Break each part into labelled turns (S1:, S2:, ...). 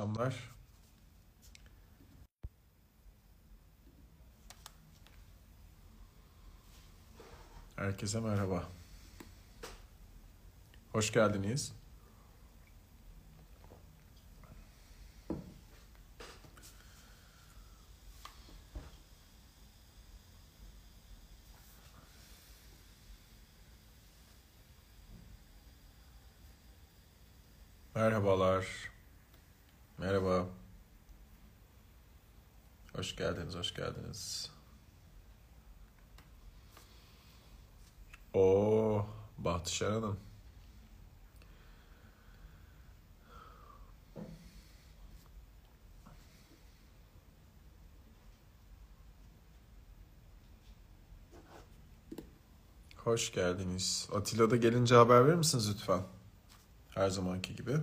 S1: akşamlar. Herkese merhaba. Hoş geldiniz. Merhabalar. Merhaba. Hoş geldiniz, hoş geldiniz. Oo, Bahtişar Hanım. Hoş geldiniz. Atilla da gelince haber verir misiniz lütfen? Her zamanki gibi.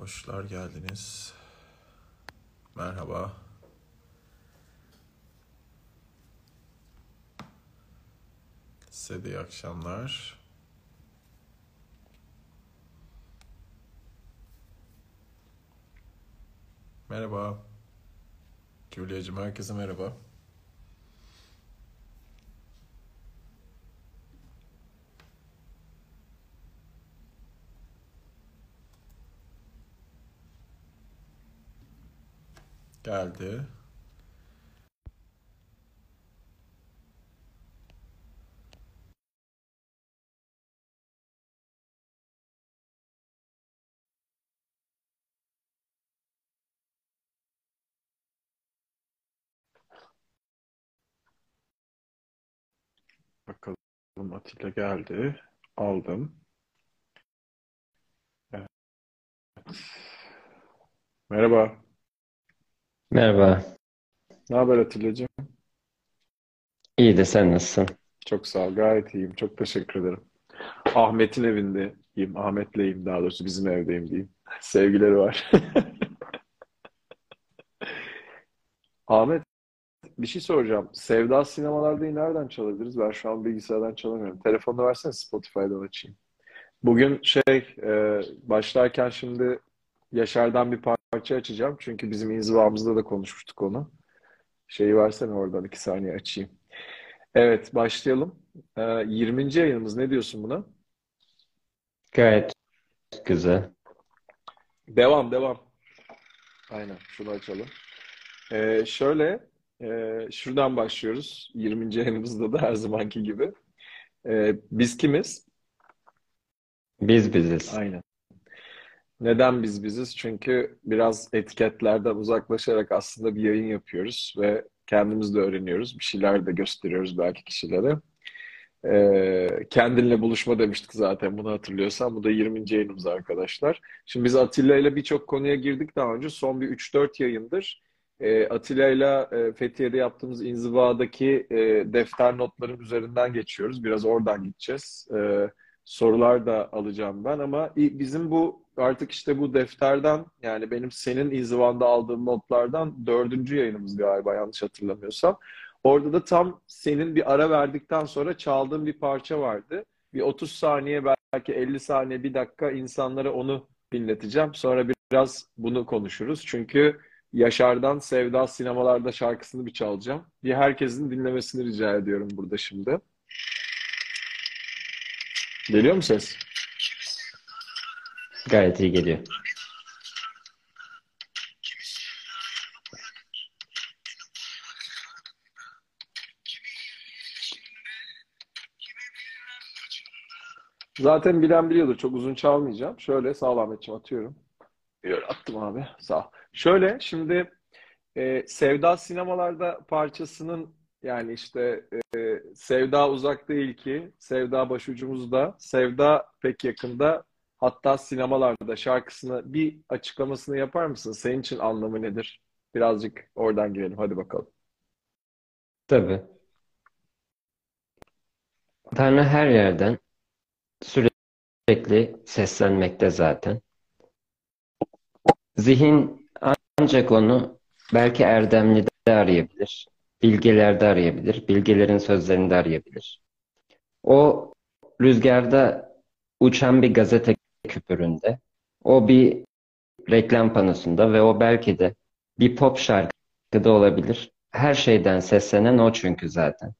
S1: Hoşlar geldiniz. Merhaba. Size de iyi akşamlar. Merhaba. Julia'cığım herkese merhaba. Geldi. Bakalım Atilla geldi. Aldım. Evet. Merhaba.
S2: Merhaba.
S1: Ne haber Atilla'cığım?
S2: İyi de sen nasılsın?
S1: Çok sağ ol. Gayet iyiyim. Çok teşekkür ederim. Ahmet'in evindeyim. Ahmet'leyim daha doğrusu. Bizim evdeyim diyeyim. Sevgileri var. Ahmet bir şey soracağım. Sevda sinemalarda nereden çalabiliriz? Ben şu an bilgisayardan çalamıyorum. Telefonunu versene Spotify'dan açayım. Bugün şey e, başlarken şimdi Yaşar'dan bir parça açacağım. Çünkü bizim inzivamızda da konuşmuştuk onu. Şeyi versene oradan iki saniye açayım. Evet başlayalım. E, 20. yayınımız ne diyorsun buna?
S2: Gayet güzel.
S1: Devam devam. Aynen şunu açalım. E, şöyle e, şuradan başlıyoruz. 20. yayınımızda da her zamanki gibi. E, biz kimiz?
S2: Biz biziz.
S1: Aynen. Neden biz biziz? Çünkü biraz etiketlerden uzaklaşarak aslında bir yayın yapıyoruz ve kendimiz de öğreniyoruz. Bir şeyler de gösteriyoruz belki kişilere. Ee, kendinle buluşma demiştik zaten bunu hatırlıyorsan. Bu da 20. yayınımız arkadaşlar. Şimdi biz Atilla ile birçok konuya girdik daha önce. Son bir 3-4 yayındır. Ee, Atilla ile e, Fethiye'de yaptığımız inzivadaki e, defter notların üzerinden geçiyoruz. Biraz oradan gideceğiz. Ee, sorular da alacağım ben ama bizim bu artık işte bu defterden yani benim senin inzivanda aldığım notlardan dördüncü yayınımız galiba yanlış hatırlamıyorsam. Orada da tam senin bir ara verdikten sonra çaldığın bir parça vardı. Bir 30 saniye belki 50 saniye bir dakika insanlara onu dinleteceğim. Sonra biraz bunu konuşuruz. Çünkü Yaşar'dan Sevda Sinemalarda şarkısını bir çalacağım. Bir herkesin dinlemesini rica ediyorum burada şimdi. Geliyor mu ses?
S2: Gayet iyi geliyor.
S1: Zaten bilen biliyordur. Çok uzun çalmayacağım. Şöyle sağ ol Ahmetciğim atıyorum. Böyle attım abi. Sağ ol. Şöyle şimdi e, Sevda Sinemalarda parçasının yani işte e, Sevda uzak değil ki, Sevda başucumuzda, Sevda pek yakında, hatta sinemalarda şarkısını bir açıklamasını yapar mısın? Senin için anlamı nedir? Birazcık oradan girelim. Hadi bakalım.
S2: Tabii. Tanrı her yerden sürekli seslenmekte zaten. Zihin ancak onu belki erdemlide arayabilir, bilgelerde arayabilir, bilgelerin sözlerinde arayabilir. O rüzgarda uçan bir gazete küpüründe O bir reklam panosunda ve o belki de bir pop şarkıda olabilir. Her şeyden seslenen o çünkü zaten.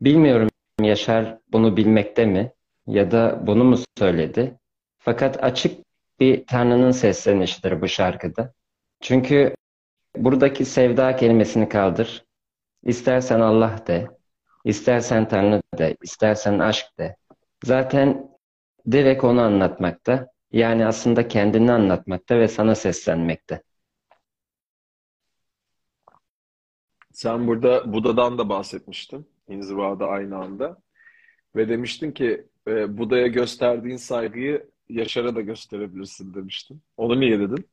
S2: Bilmiyorum Yaşar bunu bilmekte mi ya da bunu mu söyledi? Fakat açık bir Tanrı'nın seslenişidir bu şarkıda. Çünkü buradaki sevda kelimesini kaldır. İstersen Allah de, istersen Tanrı de, istersen aşk de. Zaten direkt onu anlatmakta. Yani aslında kendini anlatmakta ve sana seslenmekte.
S1: Sen burada Buda'dan da bahsetmiştin. İnzivada aynı anda. Ve demiştin ki e, Buda'ya gösterdiğin saygıyı Yaşar'a da gösterebilirsin demiştin. Onu niye dedin?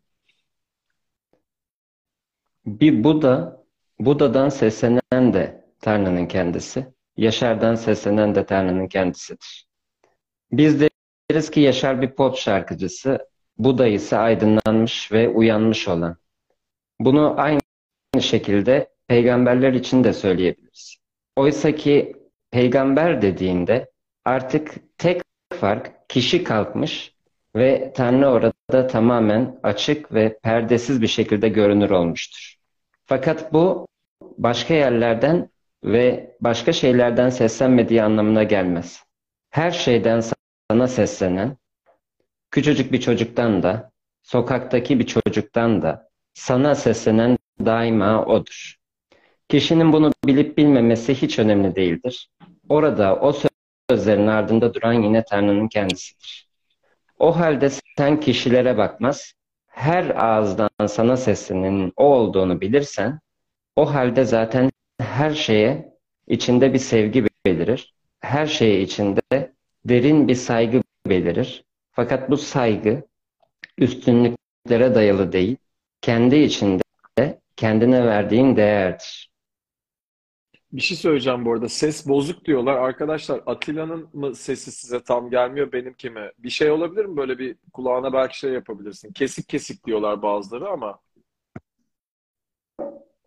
S2: Bir Buda, Buda'dan seslenen de Tanrı'nın kendisi. Yaşar'dan seslenen de Tanrı'nın kendisidir. Biz deriz ki Yaşar bir pop şarkıcısı, Buda ise aydınlanmış ve uyanmış olan. Bunu aynı şekilde peygamberler için de söyleyebiliriz. Oysa ki peygamber dediğinde artık tek fark kişi kalkmış ve Tanrı orada tamamen açık ve perdesiz bir şekilde görünür olmuştur. Fakat bu başka yerlerden ve başka şeylerden seslenmediği anlamına gelmez. Her şeyden sana seslenen, küçücük bir çocuktan da, sokaktaki bir çocuktan da sana seslenen daima O'dur. Kişinin bunu bilip bilmemesi hiç önemli değildir. Orada o sözlerin ardında duran yine Tanrı'nın kendisidir. O halde sen kişilere bakmaz, her ağızdan sana seslenenin o olduğunu bilirsen, o halde zaten her şeye içinde bir sevgi belirir. Her şeye içinde derin bir saygı belirir. Fakat bu saygı üstünlüklere dayalı değil, kendi içinde kendine verdiğin değerdir.
S1: Bir şey söyleyeceğim bu arada. Ses bozuk diyorlar. Arkadaşlar Atilla'nın mı sesi size tam gelmiyor benimki mi? Bir şey olabilir mi? Böyle bir kulağına belki şey yapabilirsin. Kesik kesik diyorlar bazıları ama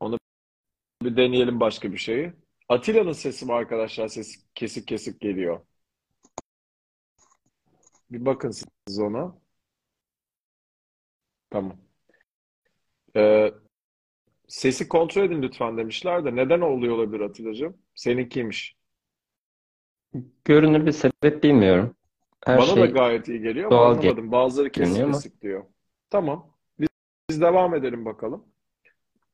S1: onu bir deneyelim başka bir şeyi. Atilla'nın sesi mi arkadaşlar? Ses kesik kesik geliyor. Bir bakın siz ona. Tamam. Ee, Sesi kontrol edin lütfen demişler de neden oluyor olabilir Atilla'cığım? Seninkiymiş.
S2: Görünür bir sebep bilmiyorum. Her
S1: Bana da
S2: şey
S1: gayet iyi geliyor ama
S2: doğal
S1: anlamadım. Bazıları kesik kesik diyor. Tamam. Biz, biz devam edelim bakalım.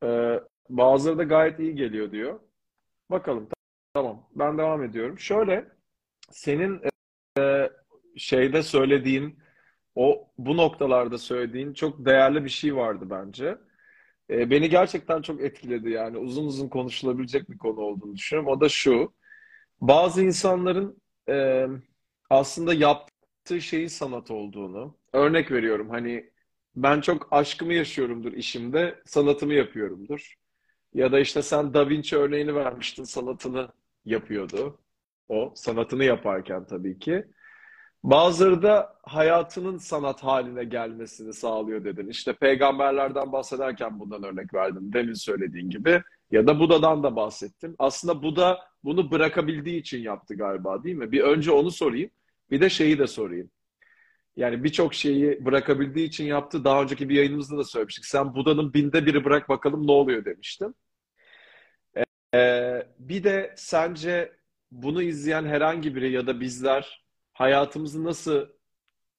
S1: Ee, bazıları da gayet iyi geliyor diyor. Bakalım. Tamam. Ben devam ediyorum. Şöyle senin e, şeyde söylediğin o bu noktalarda söylediğin çok değerli bir şey vardı bence. E, beni gerçekten çok etkiledi yani uzun uzun konuşulabilecek bir konu olduğunu düşünüyorum. O da şu, bazı insanların e, aslında yaptığı şeyin sanat olduğunu, örnek veriyorum hani ben çok aşkımı yaşıyorumdur işimde, sanatımı yapıyorumdur. Ya da işte sen Da Vinci örneğini vermiştin, sanatını yapıyordu. O sanatını yaparken tabii ki. Bazıları da hayatının sanat haline gelmesini sağlıyor dedin. İşte peygamberlerden bahsederken bundan örnek verdim. Demin söylediğin gibi. Ya da Buda'dan da bahsettim. Aslında Buda bunu bırakabildiği için yaptı galiba değil mi? Bir önce onu sorayım. Bir de şeyi de sorayım. Yani birçok şeyi bırakabildiği için yaptı. Daha önceki bir yayınımızda da söylemiştik. Sen Buda'nın binde biri bırak bakalım ne oluyor demiştim. Ee, bir de sence bunu izleyen herhangi biri ya da bizler hayatımızı nasıl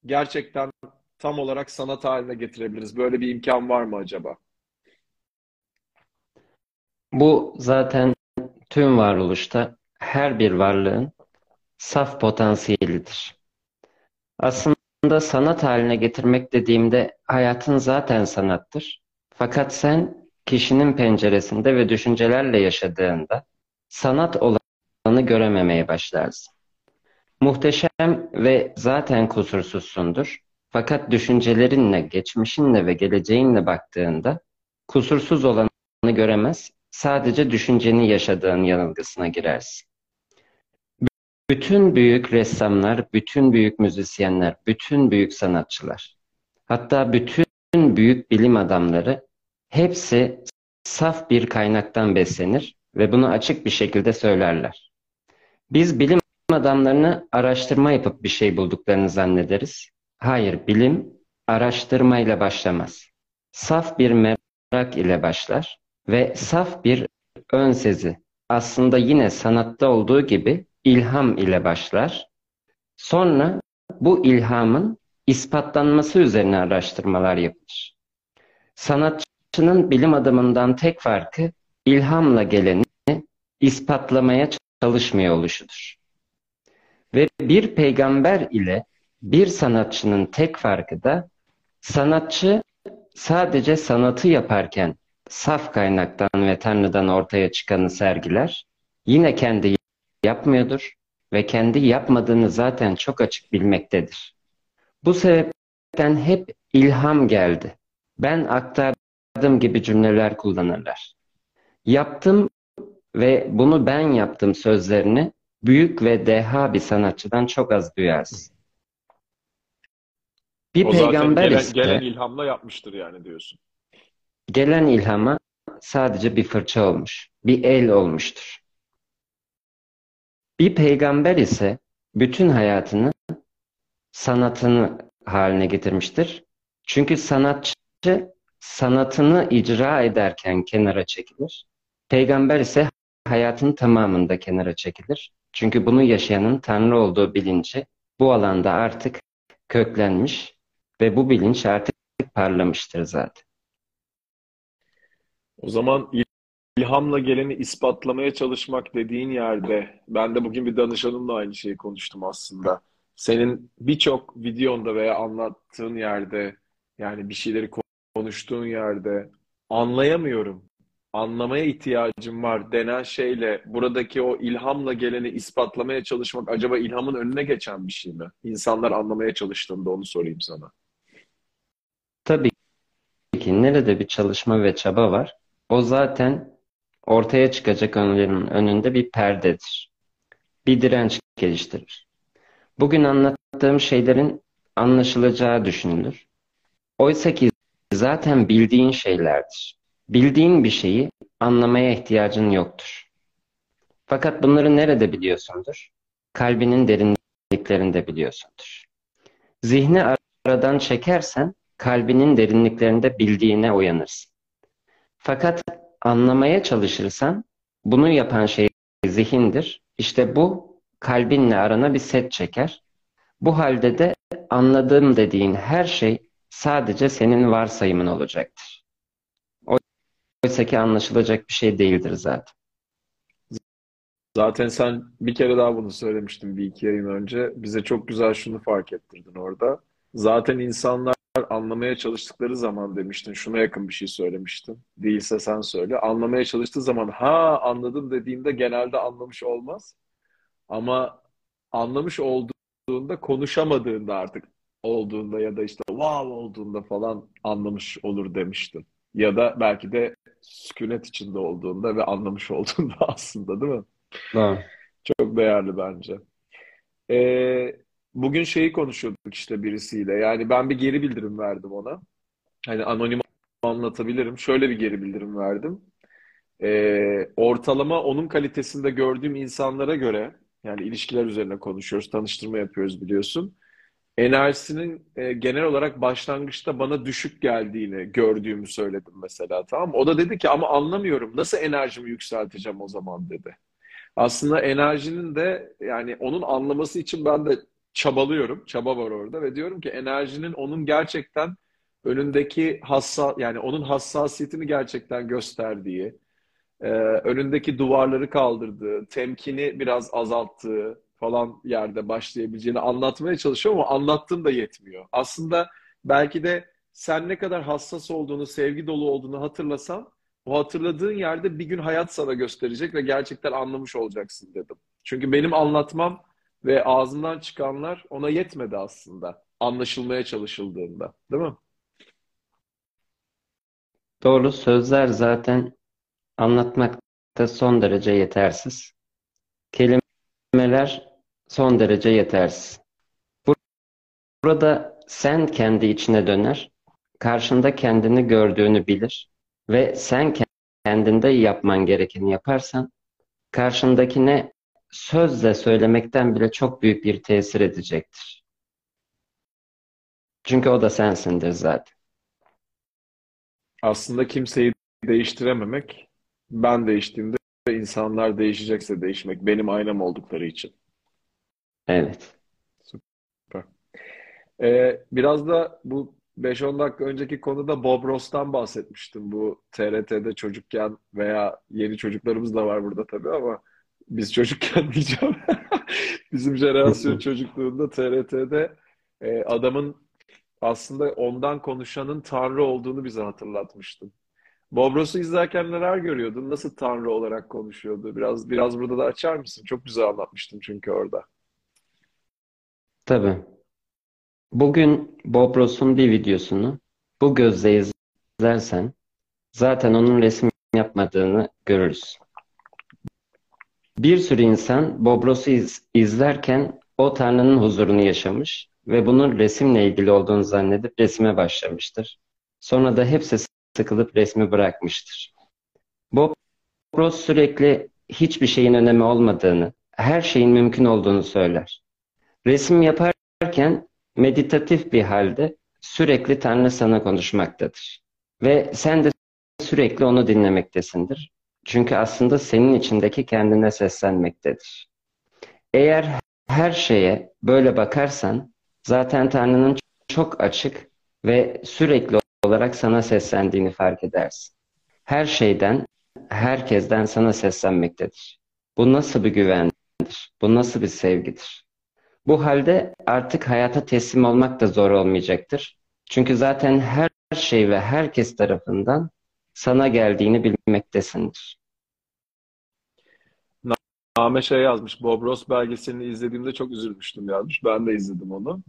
S1: gerçekten tam olarak sanat haline getirebiliriz? Böyle bir imkan var mı acaba?
S2: Bu zaten tüm varoluşta her bir varlığın saf potansiyelidir. Aslında sanat haline getirmek dediğimde hayatın zaten sanattır. Fakat sen kişinin penceresinde ve düşüncelerle yaşadığında sanat olanı görememeye başlarsın. Muhteşem ve zaten kusursuzsundur. Fakat düşüncelerinle, geçmişinle ve geleceğinle baktığında kusursuz olanı göremez, sadece düşünceni yaşadığın yanılgısına girersin. Bütün büyük ressamlar, bütün büyük müzisyenler, bütün büyük sanatçılar, hatta bütün büyük bilim adamları hepsi saf bir kaynaktan beslenir ve bunu açık bir şekilde söylerler. Biz bilim adamlarını araştırma yapıp bir şey bulduklarını zannederiz. Hayır, bilim araştırmayla başlamaz. Saf bir merak ile başlar ve saf bir ön sezi. Aslında yine sanatta olduğu gibi ilham ile başlar. Sonra bu ilhamın ispatlanması üzerine araştırmalar yapılır. Sanatçının bilim adamından tek farkı ilhamla geleni ispatlamaya çalışmıyor oluşudur. Ve bir peygamber ile bir sanatçının tek farkı da sanatçı sadece sanatı yaparken saf kaynaktan ve Tanrı'dan ortaya çıkanı sergiler. Yine kendi yapmıyordur ve kendi yapmadığını zaten çok açık bilmektedir. Bu sebepten hep ilham geldi. Ben aktardım gibi cümleler kullanırlar. Yaptım ve bunu ben yaptım sözlerini büyük ve deha bir sanatçıdan çok az duyarsın.
S1: Bir o peygamber gelen, ise gelen ilhamla yapmıştır yani diyorsun.
S2: Gelen ilhama sadece bir fırça olmuş, bir el olmuştur. Bir peygamber ise bütün hayatını sanatını haline getirmiştir. Çünkü sanatçı sanatını icra ederken kenara çekilir. Peygamber ise hayatın tamamında kenara çekilir. Çünkü bunu yaşayanın Tanrı olduğu bilinci bu alanda artık köklenmiş ve bu bilinç artık parlamıştır zaten.
S1: O zaman ilhamla geleni ispatlamaya çalışmak dediğin yerde ben de bugün bir danışanımla aynı şeyi konuştum aslında. Senin birçok videonda veya anlattığın yerde yani bir şeyleri konuştuğun yerde anlayamıyorum anlamaya ihtiyacım var denen şeyle buradaki o ilhamla geleni ispatlamaya çalışmak acaba ilhamın önüne geçen bir şey mi? İnsanlar anlamaya çalıştığında onu sorayım sana.
S2: Tabii ki nerede bir çalışma ve çaba var o zaten ortaya çıkacak önlerin önünde bir perdedir. Bir direnç geliştirir. Bugün anlattığım şeylerin anlaşılacağı düşünülür. Oysa ki zaten bildiğin şeylerdir. Bildiğin bir şeyi anlamaya ihtiyacın yoktur. Fakat bunları nerede biliyorsundur? Kalbinin derinliklerinde biliyorsundur. Zihni aradan çekersen kalbinin derinliklerinde bildiğine uyanırsın. Fakat anlamaya çalışırsan bunu yapan şey zihindir. İşte bu kalbinle arana bir set çeker. Bu halde de anladığım dediğin her şey sadece senin varsayımın olacaktır. Oysa ki anlaşılacak bir şey değildir zaten.
S1: Zaten sen bir kere daha bunu söylemiştin bir iki yayın önce. Bize çok güzel şunu fark ettirdin orada. Zaten insanlar anlamaya çalıştıkları zaman demiştin. Şuna yakın bir şey söylemiştin. Değilse sen söyle. Anlamaya çalıştığı zaman ha anladım dediğinde genelde anlamış olmaz. Ama anlamış olduğunda konuşamadığında artık olduğunda ya da işte wow olduğunda falan anlamış olur demiştin. Ya da belki de sükunet içinde olduğunda ve anlamış olduğunda aslında değil mi?
S2: Evet.
S1: Çok değerli bence. Ee, bugün şeyi konuşuyorduk işte birisiyle. Yani ben bir geri bildirim verdim ona. Hani anonim anlatabilirim. Şöyle bir geri bildirim verdim. Ee, ortalama onun kalitesinde gördüğüm insanlara göre yani ilişkiler üzerine konuşuyoruz, tanıştırma yapıyoruz biliyorsun enerjisinin e, genel olarak başlangıçta bana düşük geldiğini gördüğümü söyledim mesela tamam? O da dedi ki ama anlamıyorum nasıl enerjimi yükselteceğim o zaman dedi. Aslında enerjinin de yani onun anlaması için ben de çabalıyorum. Çaba var orada ve diyorum ki enerjinin onun gerçekten önündeki hassa yani onun hassasiyetini gerçekten gösterdiği, e, önündeki duvarları kaldırdığı, temkini biraz azalttığı, falan yerde başlayabileceğini anlatmaya çalışıyorum ama anlattığım da yetmiyor. Aslında belki de sen ne kadar hassas olduğunu, sevgi dolu olduğunu hatırlasan o hatırladığın yerde bir gün hayat sana gösterecek ve gerçekten anlamış olacaksın dedim. Çünkü benim anlatmam ve ağzından çıkanlar ona yetmedi aslında anlaşılmaya çalışıldığında. Değil mi?
S2: Doğru sözler zaten anlatmakta son derece yetersiz. Kelimeler son derece yetersiz. Burada sen kendi içine döner, karşında kendini gördüğünü bilir ve sen kendinde yapman gerekeni yaparsan karşındakine sözle söylemekten bile çok büyük bir tesir edecektir. Çünkü o da sensindir zaten.
S1: Aslında kimseyi değiştirememek, ben değiştiğimde insanlar değişecekse değişmek, benim aynam oldukları için.
S2: Evet.
S1: Süper. Ee, biraz da bu 5-10 dakika önceki konuda Bob Ross'tan bahsetmiştim. Bu TRT'de çocukken veya yeni çocuklarımız da var burada tabii ama biz çocukken diyeceğim. Bizim jenerasyon çocukluğunda TRT'de e, adamın aslında ondan konuşanın Tanrı olduğunu bize hatırlatmıştı. Bob Ross'u izlerken neler görüyordun? Nasıl Tanrı olarak konuşuyordu? Biraz biraz burada da açar mısın? Çok güzel anlatmıştın çünkü orada.
S2: Tabii. Bugün Bob Ross'un bir videosunu bu gözle izlersen zaten onun resim yapmadığını görürüz. Bir sürü insan Bob Ross'u iz- izlerken o Tanrı'nın huzurunu yaşamış ve bunun resimle ilgili olduğunu zannedip resime başlamıştır. Sonra da hepsi sıkılıp resmi bırakmıştır. Bob Ross sürekli hiçbir şeyin önemi olmadığını, her şeyin mümkün olduğunu söyler. Resim yaparken meditatif bir halde sürekli Tanrı sana konuşmaktadır. Ve sen de sürekli onu dinlemektesindir. Çünkü aslında senin içindeki kendine seslenmektedir. Eğer her şeye böyle bakarsan zaten Tanrı'nın çok açık ve sürekli olarak sana seslendiğini fark edersin. Her şeyden, herkesten sana seslenmektedir. Bu nasıl bir güvendir? Bu nasıl bir sevgidir? Bu halde artık hayata teslim olmak da zor olmayacaktır. Çünkü zaten her şey ve herkes tarafından sana geldiğini bilmektesindir.
S1: Name şey yazmış. Bob Ross belgeselini izlediğimde çok üzülmüştüm yazmış. Ben de izledim onu.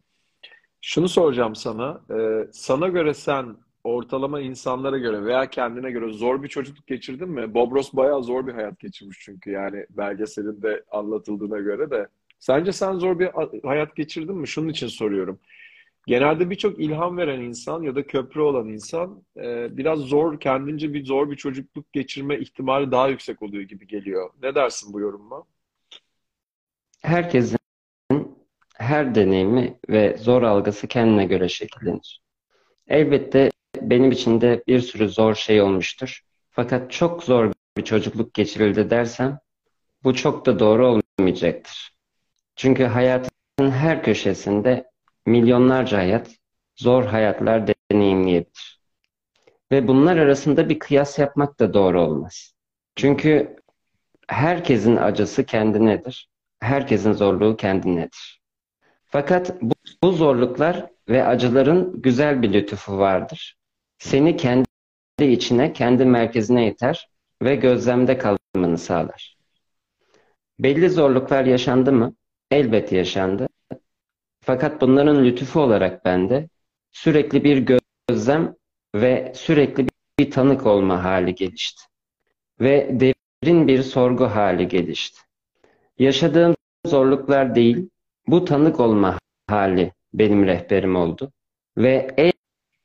S1: Şunu soracağım sana. Ee, sana göre sen ortalama insanlara göre veya kendine göre zor bir çocukluk geçirdin mi? Bob Ross bayağı zor bir hayat geçirmiş çünkü yani belgeselinde anlatıldığına göre de. Sence sen zor bir hayat geçirdin mi? Şunun için soruyorum. Genelde birçok ilham veren insan ya da köprü olan insan e, biraz zor, kendince bir zor bir çocukluk geçirme ihtimali daha yüksek oluyor gibi geliyor. Ne dersin bu yorumma?
S2: Herkesin her deneyimi ve zor algısı kendine göre şekillenir. Elbette benim için de bir sürü zor şey olmuştur. Fakat çok zor bir çocukluk geçirildi dersem bu çok da doğru olmayacaktır. Çünkü hayatın her köşesinde milyonlarca hayat, zor hayatlar deneyimleyebilir. Ve bunlar arasında bir kıyas yapmak da doğru olmaz. Çünkü herkesin acısı kendinedir. Herkesin zorluğu kendinedir. Fakat bu, bu zorluklar ve acıların güzel bir lütufu vardır. Seni kendi içine, kendi merkezine iter ve gözlemde kalmanı sağlar. Belli zorluklar yaşandı mı? Elbet yaşandı. Fakat bunların lütufu olarak bende sürekli bir gözlem ve sürekli bir tanık olma hali gelişti. Ve derin bir sorgu hali gelişti. Yaşadığım zorluklar değil, bu tanık olma hali benim rehberim oldu. Ve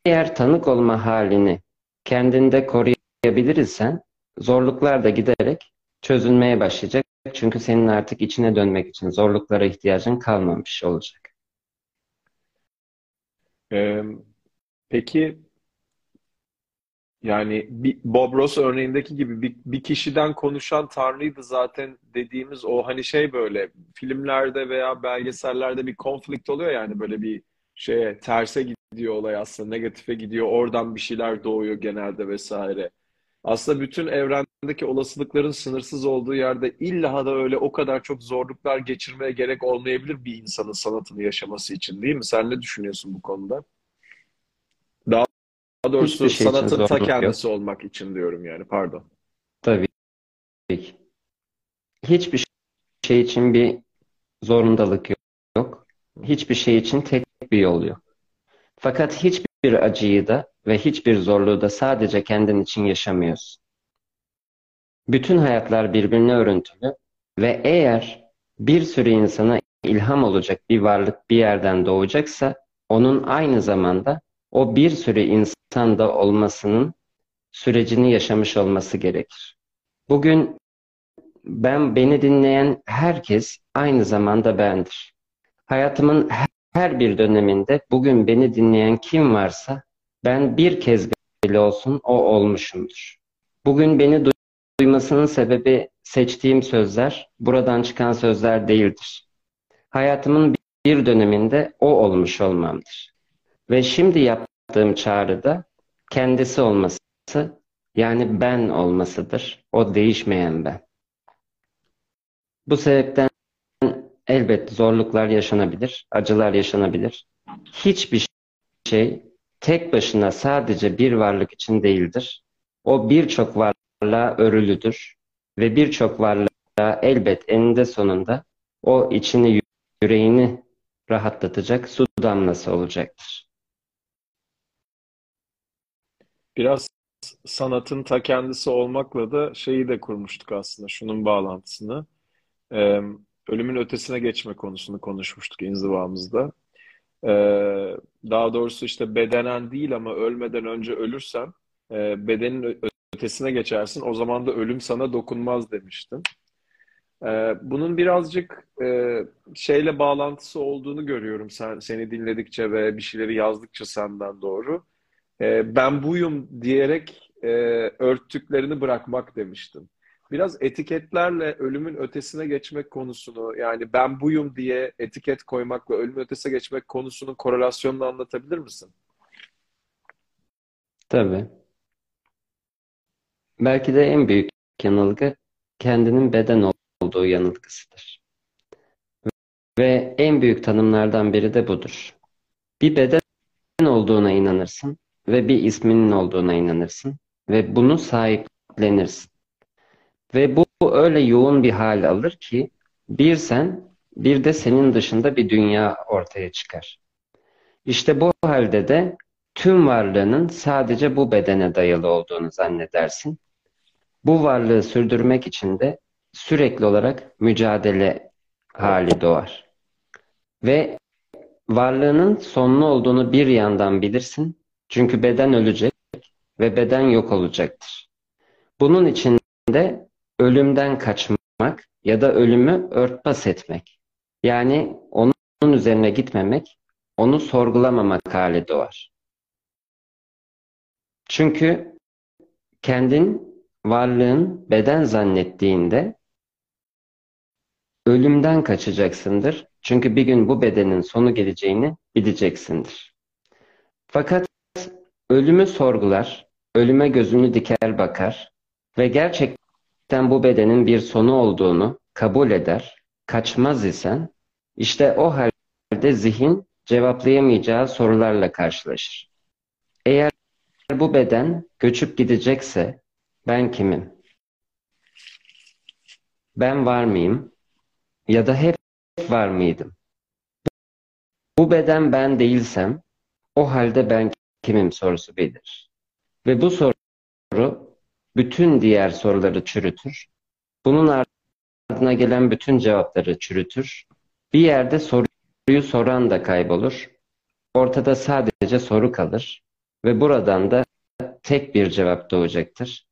S2: eğer tanık olma halini kendinde koruyabilirsen zorluklar da giderek çözülmeye başlayacak. Çünkü senin artık içine dönmek için zorluklara ihtiyacın kalmamış olacak.
S1: Ee, peki yani bir Bob Ross örneğindeki gibi bir, bir kişiden konuşan Tanrı'ydı zaten dediğimiz o hani şey böyle filmlerde veya belgesellerde bir konflikt oluyor yani böyle bir şeye terse gidiyor olay aslında negatife gidiyor oradan bir şeyler doğuyor genelde vesaire. Aslında bütün evrendeki olasılıkların sınırsız olduğu yerde illa da öyle o kadar çok zorluklar geçirmeye gerek olmayabilir bir insanın sanatını yaşaması için değil mi? Sen ne düşünüyorsun bu konuda? Daha doğrusu
S2: Hiçbir şey
S1: sanatın ta
S2: zorluk yok.
S1: kendisi olmak için diyorum yani pardon.
S2: Tabii. Hiçbir şey için bir zorundalık yok. Hiçbir şey için tek bir yol yok. Fakat hiçbir acıyı da ve hiçbir zorluğu da sadece kendin için yaşamıyorsun. Bütün hayatlar birbirine örüntülü ve eğer bir sürü insana ilham olacak bir varlık bir yerden doğacaksa onun aynı zamanda o bir sürü insanda olmasının sürecini yaşamış olması gerekir. Bugün ben beni dinleyen herkes aynı zamanda bendir. Hayatımın her bir döneminde bugün beni dinleyen kim varsa ben bir kez bile olsun o olmuşumdur. Bugün beni duymasının sebebi seçtiğim sözler, buradan çıkan sözler değildir. Hayatımın bir döneminde o olmuş olmamdır. Ve şimdi yaptığım çağrıda kendisi olması, yani ben olmasıdır. O değişmeyen ben. Bu sebepten elbet zorluklar yaşanabilir, acılar yaşanabilir. Hiçbir şey tek başına sadece bir varlık için değildir. O birçok varlığa örülüdür ve birçok varlığa elbet eninde sonunda o içini yüreğini rahatlatacak su damlası olacaktır.
S1: Biraz sanatın ta kendisi olmakla da şeyi de kurmuştuk aslında şunun bağlantısını. Ee, ölümün ötesine geçme konusunu konuşmuştuk inzivamızda. Ee, daha doğrusu işte bedenen değil ama ölmeden önce ölürsen e, bedenin ötesine geçersin. O zaman da ölüm sana dokunmaz demiştim. Ee, bunun birazcık e, şeyle bağlantısı olduğunu görüyorum sen seni dinledikçe ve bir şeyleri yazdıkça senden doğru. Ee, ben buyum diyerek e, örttüklerini bırakmak demiştin. Biraz etiketlerle ölümün ötesine geçmek konusunu yani ben buyum diye etiket koymakla ölümün ötesine geçmek konusunun korelasyonunu anlatabilir misin?
S2: Tabii. Belki de en büyük yanılgı kendinin beden olduğu yanılgısıdır. Ve en büyük tanımlardan biri de budur. Bir beden olduğuna inanırsın ve bir isminin olduğuna inanırsın ve bunu sahiplenirsin. Ve bu öyle yoğun bir hal alır ki bir sen bir de senin dışında bir dünya ortaya çıkar. İşte bu halde de tüm varlığının sadece bu bedene dayalı olduğunu zannedersin. Bu varlığı sürdürmek için de sürekli olarak mücadele hali doğar. Ve varlığının sonlu olduğunu bir yandan bilirsin. Çünkü beden ölecek ve beden yok olacaktır. Bunun için de ölümden kaçmak ya da ölümü örtbas etmek. Yani onun üzerine gitmemek, onu sorgulamamak hali doğar. Çünkü kendin varlığın beden zannettiğinde ölümden kaçacaksındır. Çünkü bir gün bu bedenin sonu geleceğini bileceksindir. Fakat ölümü sorgular, ölüme gözünü diker bakar ve gerçekten bu bedenin bir sonu olduğunu kabul eder, kaçmaz isen, işte o halde zihin cevaplayamayacağı sorularla karşılaşır. Eğer bu beden göçüp gidecekse ben kimim? Ben var mıyım? Ya da hep var mıydım? Bu beden ben değilsem o halde ben kimim sorusu belir. Ve bu soru bütün diğer soruları çürütür. Bunun ardına gelen bütün cevapları çürütür. Bir yerde soruyu soran da kaybolur. Ortada sadece soru kalır ve buradan da tek bir cevap doğacaktır.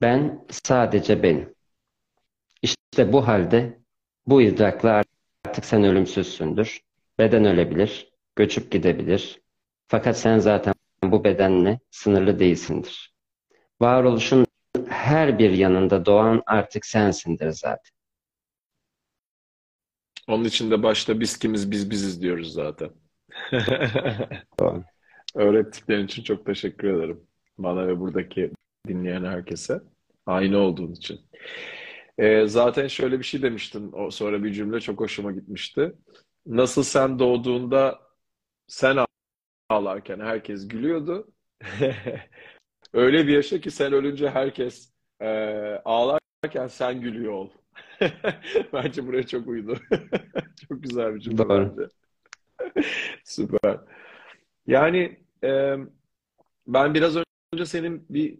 S2: Ben sadece benim. İşte bu halde bu idrakla artık sen ölümsüzsündür. Beden ölebilir, göçüp gidebilir. Fakat sen zaten bu bedenle sınırlı değilsindir. Varoluşun her bir yanında doğan artık sensindir zaten.
S1: Onun için de başta biz kimiz biz biziz diyoruz zaten. Doğru. Öğrettiklerin için çok teşekkür ederim. Bana ve buradaki dinleyen herkese. Aynı olduğun için. Ee, zaten şöyle bir şey demiştin. O sonra bir cümle çok hoşuma gitmişti. Nasıl sen doğduğunda sen ağlarken herkes gülüyordu. Öyle bir yaşa ki sen ölünce herkes e, ağlarken sen gülüyor ol. Bence buraya çok uydu. çok güzel bir cümle
S2: Doğru.
S1: bence. Süper. Yani e, ben biraz önce senin bir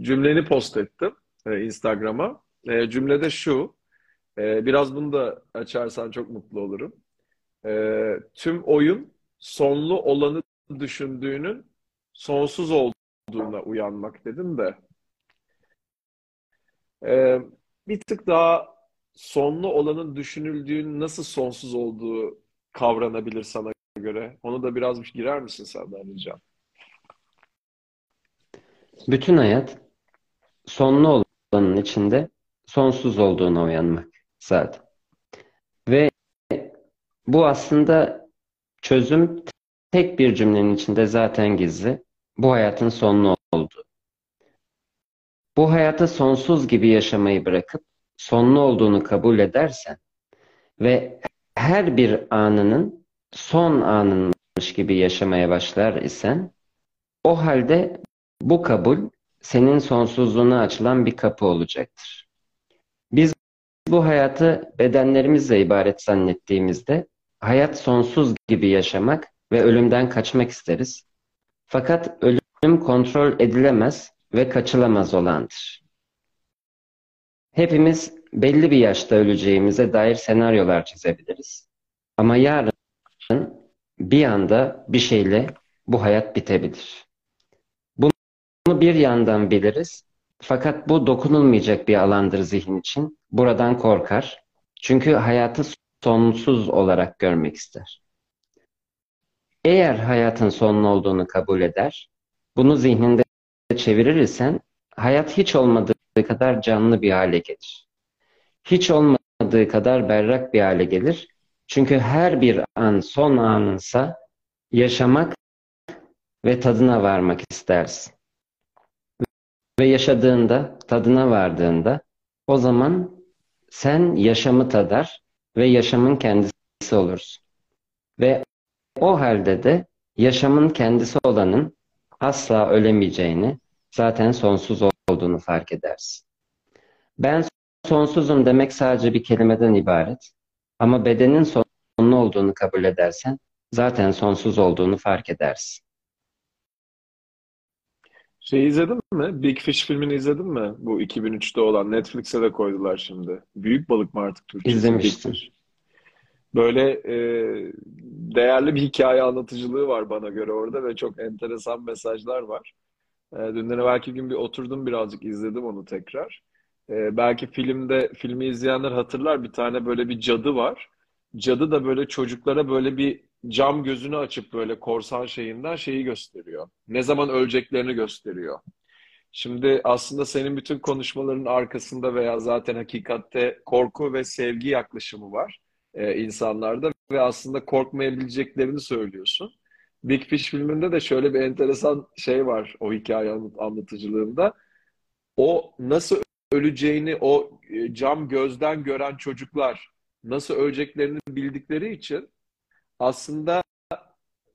S1: cümleni post ettim e, Instagram'a. E, cümlede şu, e, biraz bunu da açarsan çok mutlu olurum. E, tüm oyun sonlu olanı düşündüğünün sonsuz olduğuna uyanmak dedim de. E, bir tık daha sonlu olanın düşünüldüğün nasıl sonsuz olduğu kavranabilir sana göre? Onu da biraz bir girer misin senden ricam?
S2: Bütün hayat sonlu olanın içinde sonsuz olduğuna uyanmak zaten. Ve bu aslında çözüm tek bir cümlenin içinde zaten gizli. Bu hayatın sonlu olduğu. Bu hayatı sonsuz gibi yaşamayı bırakıp sonlu olduğunu kabul edersen ve her bir anının son anınmış gibi yaşamaya başlar isen o halde bu kabul senin sonsuzluğuna açılan bir kapı olacaktır. Biz bu hayatı bedenlerimizle ibaret zannettiğimizde hayat sonsuz gibi yaşamak ve ölümden kaçmak isteriz. Fakat ölüm kontrol edilemez ve kaçılamaz olandır. Hepimiz belli bir yaşta öleceğimize dair senaryolar çizebiliriz. Ama yarın bir anda bir şeyle bu hayat bitebilir. Bunu bir yandan biliriz. Fakat bu dokunulmayacak bir alandır zihin için. Buradan korkar. Çünkü hayatı sonsuz olarak görmek ister. Eğer hayatın sonlu olduğunu kabul eder, bunu zihninde çevirir isen hayat hiç olmadığı kadar canlı bir hale gelir. Hiç olmadığı kadar berrak bir hale gelir. Çünkü her bir an son anınsa yaşamak ve tadına varmak istersin. Ve yaşadığında, tadına vardığında o zaman sen yaşamı tadar ve yaşamın kendisi olursun. Ve o halde de yaşamın kendisi olanın asla ölemeyeceğini, zaten sonsuz olduğunu fark edersin. Ben sonsuzum demek sadece bir kelimeden ibaret. Ama bedenin sonlu olduğunu kabul edersen zaten sonsuz olduğunu fark edersin.
S1: Şey izledin mi? Big Fish filmini izledin mi? Bu 2003'te olan Netflix'e de koydular şimdi. Büyük balık mı artık Türkçesi?
S2: İzlemiştim.
S1: Big Fish. Böyle e, değerli bir hikaye anlatıcılığı var bana göre orada ve çok enteresan mesajlar var. E, dünden evvelki gün bir oturdum birazcık izledim onu tekrar. E, belki filmde filmi izleyenler hatırlar bir tane böyle bir cadı var. Cadı da böyle çocuklara böyle bir cam gözünü açıp böyle korsan şeyinden şeyi gösteriyor. Ne zaman öleceklerini gösteriyor. Şimdi aslında senin bütün konuşmaların arkasında veya zaten hakikatte korku ve sevgi yaklaşımı var e, insanlarda ve aslında korkmayabileceklerini söylüyorsun. Big Fish filminde de şöyle bir enteresan şey var o hikaye anlatıcılığında. O nasıl öleceğini o e, cam gözden gören çocuklar nasıl öleceklerini bildikleri için aslında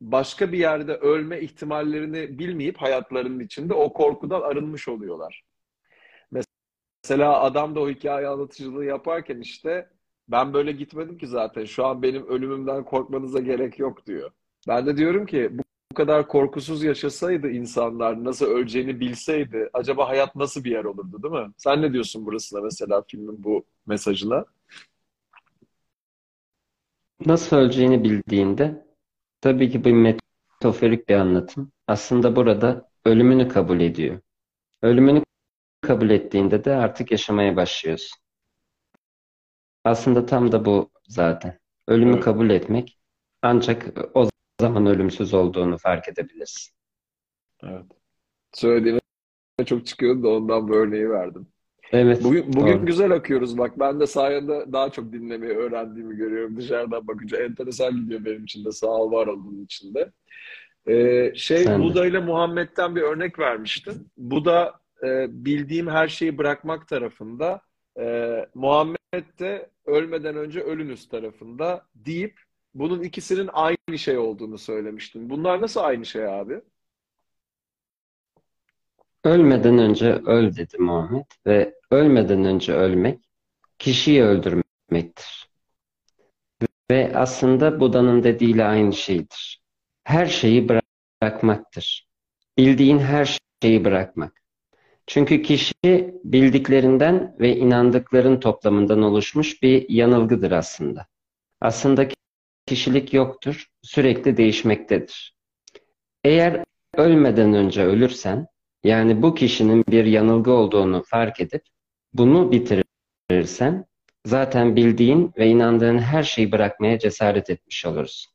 S1: başka bir yerde ölme ihtimallerini bilmeyip hayatlarının içinde o korkudan arınmış oluyorlar. Mesela adam da o hikaye anlatıcılığı yaparken işte ben böyle gitmedim ki zaten şu an benim ölümümden korkmanıza gerek yok diyor. Ben de diyorum ki bu kadar korkusuz yaşasaydı insanlar nasıl öleceğini bilseydi acaba hayat nasıl bir yer olurdu değil mi? Sen ne diyorsun burasına mesela filmin bu mesajına?
S2: Nasıl öleceğini bildiğinde tabii ki bu metaforik bir anlatım. Aslında burada ölümünü kabul ediyor. Ölümünü kabul ettiğinde de artık yaşamaya başlıyorsun. Aslında tam da bu zaten. Ölümü
S1: Evet.
S2: kabul etmek ancak o zaman ölümsüz olduğunu fark edebilirsin.
S1: Evet. Söylediğine çok çıkıyordu da ondan bu örneği verdim.
S2: Evet,
S1: Bugün, bugün
S2: doğru.
S1: güzel akıyoruz bak. Ben de sayende daha çok dinlemeyi öğrendiğimi görüyorum. Dışarıdan bakınca enteresan gidiyor benim için de. Sağ ol var olduğun için de. Ee, şey
S2: Sen de.
S1: Buda ile Muhammed'den bir örnek vermiştin. Buda e, bildiğim her şeyi bırakmak tarafında, e, Muhammed de ölmeden önce ölünüz tarafında deyip bunun ikisinin aynı şey olduğunu söylemiştin. Bunlar nasıl aynı şey abi?
S2: Ölmeden önce öl dedi Muhammed ve ölmeden önce ölmek kişiyi öldürmektir. Ve aslında Buda'nın dediğiyle aynı şeydir. Her şeyi bırakmaktır. Bildiğin her şeyi bırakmak. Çünkü kişi bildiklerinden ve inandıkların toplamından oluşmuş bir yanılgıdır aslında. Aslında kişilik yoktur, sürekli değişmektedir. Eğer ölmeden önce ölürsen, yani bu kişinin bir yanılgı olduğunu fark edip bunu bitirirsen, zaten bildiğin ve inandığın her şeyi bırakmaya cesaret etmiş olursun.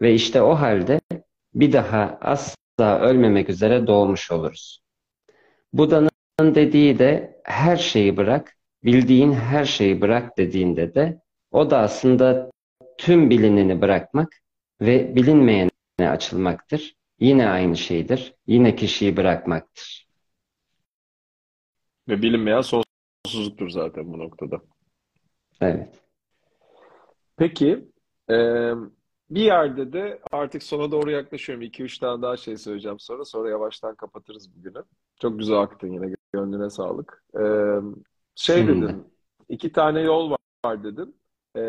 S2: Ve işte o halde bir daha asla ölmemek üzere doğmuş oluruz. Buda'nın dediği de her şeyi bırak, bildiğin her şeyi bırak dediğinde de o da aslında tüm bilineni bırakmak ve bilinmeyene açılmaktır. Yine aynı şeydir. Yine kişiyi bırakmaktır.
S1: Ve bilinmeyen sonsuzluktur zaten bu noktada.
S2: Evet.
S1: Peki, e, bir yerde de artık sona doğru yaklaşıyorum. 2-3 tane daha şey söyleyeceğim sonra. Sonra yavaştan kapatırız bugünü. Çok güzel aktın yine. Gönlüne sağlık. E, şey
S2: Senin de.
S1: dedin, iki tane yol var dedin. E,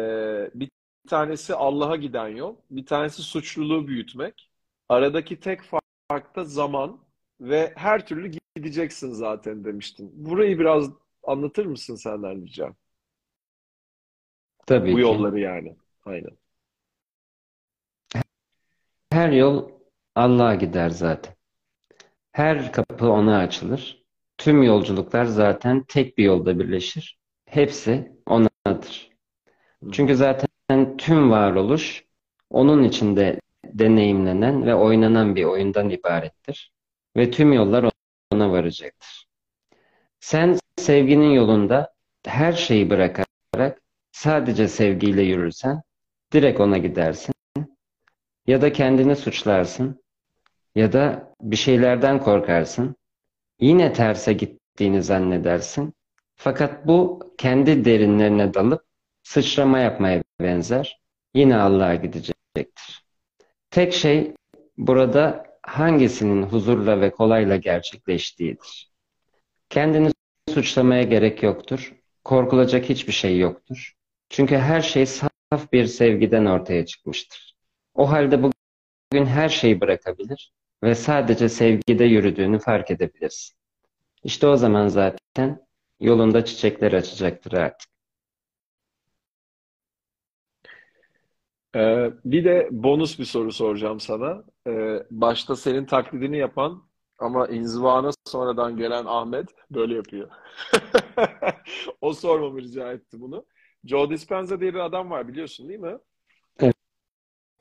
S1: bir tanesi Allah'a giden yol, bir tanesi suçluluğu büyütmek. Aradaki tek fark da zaman ve her türlü gideceksin zaten demiştin. Burayı biraz anlatır mısın senden rica?
S2: Tabii
S1: Bu
S2: ki.
S1: yolları yani. Aynen.
S2: Her yol Allah'a gider zaten. Her kapı ona açılır. Tüm yolculuklar zaten tek bir yolda birleşir. Hepsi onadır. Çünkü zaten tüm varoluş onun içinde deneyimlenen ve oynanan bir oyundan ibarettir. Ve tüm yollar ona varacaktır. Sen sevginin yolunda her şeyi bırakarak sadece sevgiyle yürürsen direkt ona gidersin. Ya da kendini suçlarsın ya da bir şeylerden korkarsın. Yine terse gittiğini zannedersin. Fakat bu kendi derinlerine dalıp sıçrama yapmaya benzer. Yine Allah'a gidecektir. Tek şey burada hangisinin huzurla ve kolayla gerçekleştiğidir. Kendini suçlamaya gerek yoktur. Korkulacak hiçbir şey yoktur. Çünkü her şey saf bir sevgiden ortaya çıkmıştır. O halde bugün her şeyi bırakabilir ve sadece sevgide yürüdüğünü fark edebilirsin. İşte o zaman zaten yolunda çiçekler açacaktır artık.
S1: Ee, bir de bonus bir soru soracağım sana. Ee, başta senin taklidini yapan ama inzivana sonradan gelen Ahmet böyle yapıyor. O sormamı rica etti bunu. Joe Dispenza diye bir adam var biliyorsun değil mi?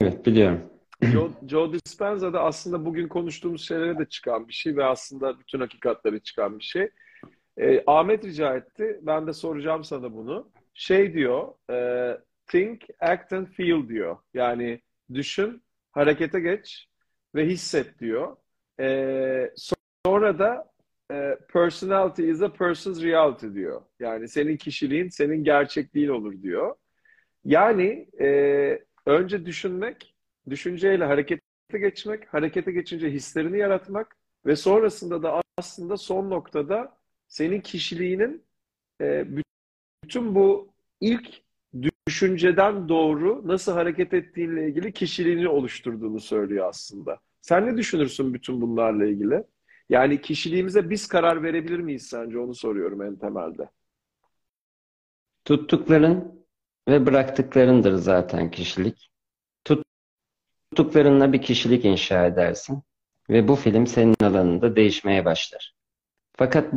S2: Evet, biliyorum.
S1: Joe, Joe Dispenza da aslında bugün konuştuğumuz şeylere de çıkan bir şey ve aslında bütün hakikatleri çıkan bir şey. Ee, Ahmet rica etti. Ben de soracağım sana bunu. Şey diyor, e, think, act and feel diyor. Yani düşün, harekete geç ve hisset diyor. Ee, sonra da e, personality is a person's reality diyor. Yani senin kişiliğin senin gerçekliğin olur diyor. Yani e, önce düşünmek, düşünceyle harekete geçmek, harekete geçince hislerini yaratmak ve sonrasında da aslında son noktada senin kişiliğinin e, bütün bu ilk düşünceden doğru nasıl hareket ettiğinle ilgili kişiliğini oluşturduğunu söylüyor aslında. Sen ne düşünürsün bütün bunlarla ilgili? Yani kişiliğimize biz karar verebilir miyiz sence? Onu soruyorum en temelde.
S2: Tuttukların ve bıraktıklarındır zaten kişilik. Tuttuklarınla bir kişilik inşa edersin ve bu film senin alanında değişmeye başlar. Fakat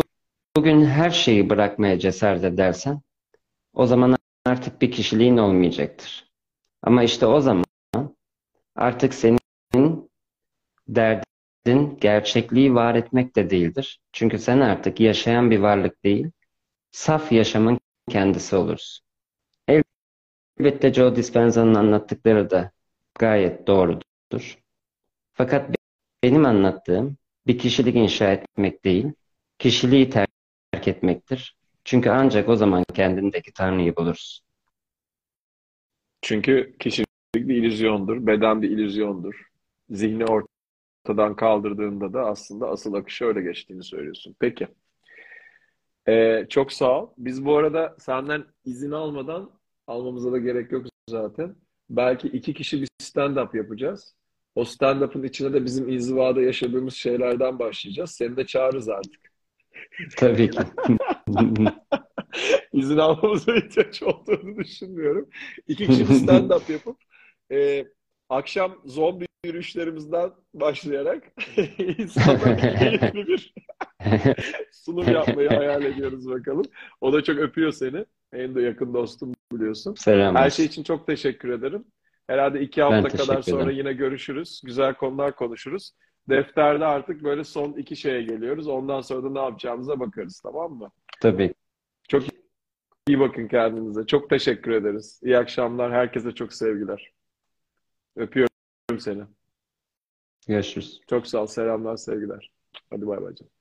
S2: bugün her şeyi bırakmaya cesaret edersen o zaman artık bir kişiliğin olmayacaktır. Ama işte o zaman artık senin derdin gerçekliği var etmek de değildir. Çünkü sen artık yaşayan bir varlık değil, saf yaşamın kendisi olursun. Elbette Joe Dispenza'nın anlattıkları da gayet doğrudur. Fakat benim anlattığım bir kişilik inşa etmek değil, kişiliği terk etmektir. Çünkü ancak o zaman kendindeki Tanrı'yı bulursun.
S1: Çünkü kişilik bir illüzyondur, beden bir illüzyondur. Zihni ortadan kaldırdığında da aslında asıl akışı öyle geçtiğini söylüyorsun. Peki. Ee, çok sağ ol. Biz bu arada senden izin almadan almamıza da gerek yok zaten. Belki iki kişi bir stand-up yapacağız. O stand-up'ın içine de bizim inzivada yaşadığımız şeylerden başlayacağız. Seni de çağırırız artık.
S2: Tabii ki.
S1: İzin almamıza ihtiyaç olduğunu düşünmüyorum. İki kişi bir stand-up yapıp e, akşam zombi yürüyüşlerimizden başlayarak insanlara keyifli bir sunum yapmayı hayal ediyoruz bakalım. O da çok öpüyor seni. En de yakın dostum biliyorsun.
S2: Selam
S1: Her şey için çok teşekkür ederim. Herhalde iki hafta kadar sonra
S2: ederim.
S1: yine görüşürüz. Güzel konular konuşuruz. Defterde artık böyle son iki şeye geliyoruz. Ondan sonra da ne yapacağımıza bakarız, tamam mı?
S2: Tabii.
S1: Çok iyi bakın kendinize. Çok teşekkür ederiz. İyi akşamlar. Herkese çok sevgiler. Öpüyorum seni.
S2: Görüşürüz.
S1: Çok sağ ol. Selamlar, sevgiler. Hadi bay bay canım.